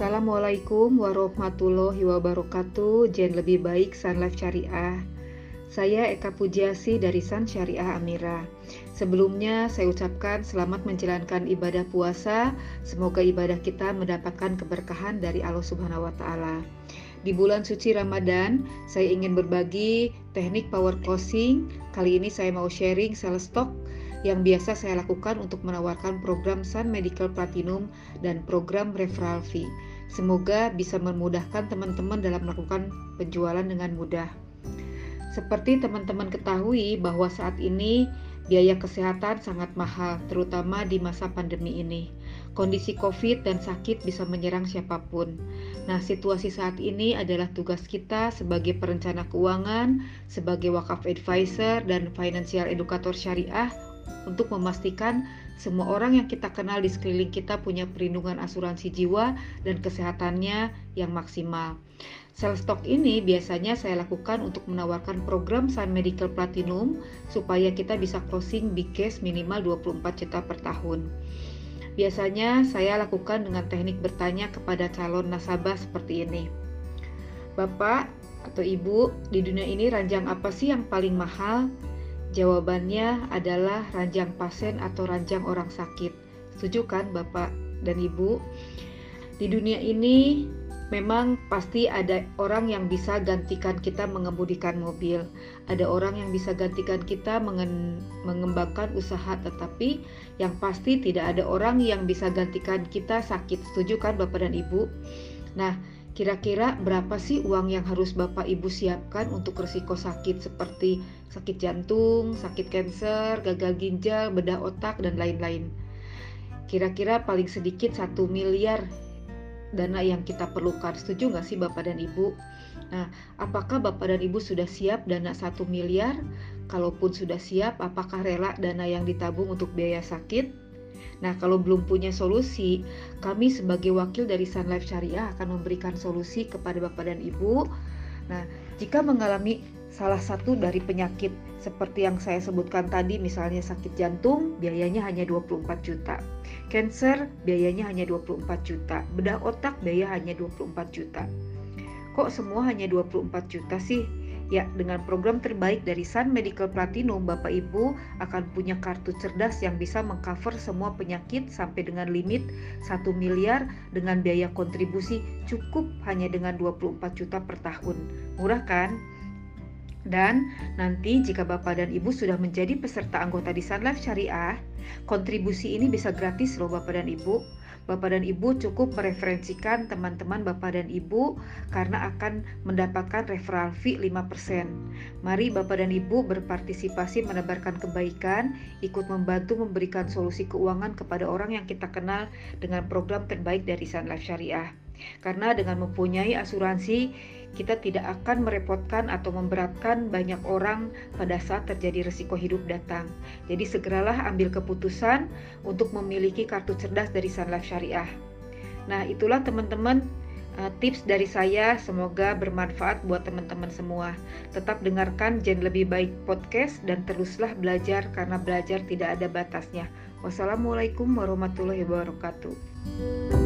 Assalamualaikum warahmatullahi wabarakatuh. Jen lebih baik Sun Life Syariah. Saya Eka Pujiasi dari Sun Syariah Amira. Sebelumnya saya ucapkan selamat menjalankan ibadah puasa. Semoga ibadah kita mendapatkan keberkahan dari Allah Subhanahu wa taala. Di bulan suci Ramadan, saya ingin berbagi teknik power closing. Kali ini saya mau sharing sales stock yang biasa saya lakukan untuk menawarkan program Sun Medical Platinum dan program referral fee. Semoga bisa memudahkan teman-teman dalam melakukan penjualan dengan mudah. Seperti teman-teman ketahui bahwa saat ini biaya kesehatan sangat mahal, terutama di masa pandemi ini. Kondisi COVID dan sakit bisa menyerang siapa pun. Nah, situasi saat ini adalah tugas kita sebagai perencana keuangan, sebagai wakaf advisor, dan financial educator syariah untuk memastikan semua orang yang kita kenal di sekeliling kita punya perlindungan asuransi jiwa dan kesehatannya yang maksimal. Sel stok ini biasanya saya lakukan untuk menawarkan program Sun Medical Platinum supaya kita bisa closing big case minimal 24 juta per tahun. Biasanya saya lakukan dengan teknik bertanya kepada calon nasabah seperti ini. Bapak atau Ibu, di dunia ini ranjang apa sih yang paling mahal? Jawabannya adalah ranjang pasien atau ranjang orang sakit. Setuju kan Bapak dan Ibu? Di dunia ini memang pasti ada orang yang bisa gantikan kita mengemudikan mobil. Ada orang yang bisa gantikan kita mengembangkan usaha, tetapi yang pasti tidak ada orang yang bisa gantikan kita sakit. Setuju kan Bapak dan Ibu? Nah, Kira-kira berapa sih uang yang harus Bapak Ibu siapkan untuk risiko sakit seperti sakit jantung, sakit kanker, gagal ginjal, bedah otak, dan lain-lain? Kira-kira paling sedikit satu miliar dana yang kita perlukan. Setuju nggak sih Bapak dan Ibu? Nah, apakah Bapak dan Ibu sudah siap dana satu miliar? Kalaupun sudah siap, apakah rela dana yang ditabung untuk biaya sakit? Nah, kalau belum punya solusi, kami sebagai wakil dari Sun Life Syariah akan memberikan solusi kepada Bapak dan Ibu. Nah, jika mengalami salah satu dari penyakit seperti yang saya sebutkan tadi, misalnya sakit jantung, biayanya hanya 24 juta. Cancer, biayanya hanya 24 juta. Bedah otak, biaya hanya 24 juta. Kok semua hanya 24 juta sih? Ya, dengan program terbaik dari Sun Medical Platinum, Bapak Ibu akan punya kartu cerdas yang bisa mengcover semua penyakit sampai dengan limit 1 miliar dengan biaya kontribusi cukup hanya dengan 24 juta per tahun. Murah kan? Dan nanti jika Bapak dan Ibu sudah menjadi peserta anggota di Sun Life Syariah, kontribusi ini bisa gratis loh Bapak dan Ibu Bapak dan Ibu cukup mereferensikan teman-teman Bapak dan Ibu karena akan mendapatkan referral fee 5%. Mari Bapak dan Ibu berpartisipasi menebarkan kebaikan, ikut membantu memberikan solusi keuangan kepada orang yang kita kenal dengan program terbaik dari Sun Life Syariah. Karena dengan mempunyai asuransi, kita tidak akan merepotkan atau memberatkan banyak orang pada saat terjadi risiko hidup datang. Jadi segeralah ambil keputusan untuk memiliki kartu cerdas dari Sun Life Syariah. Nah, itulah teman-teman uh, tips dari saya semoga bermanfaat buat teman-teman semua. Tetap dengarkan Jen Lebih Baik podcast dan teruslah belajar karena belajar tidak ada batasnya. Wassalamualaikum warahmatullahi wabarakatuh.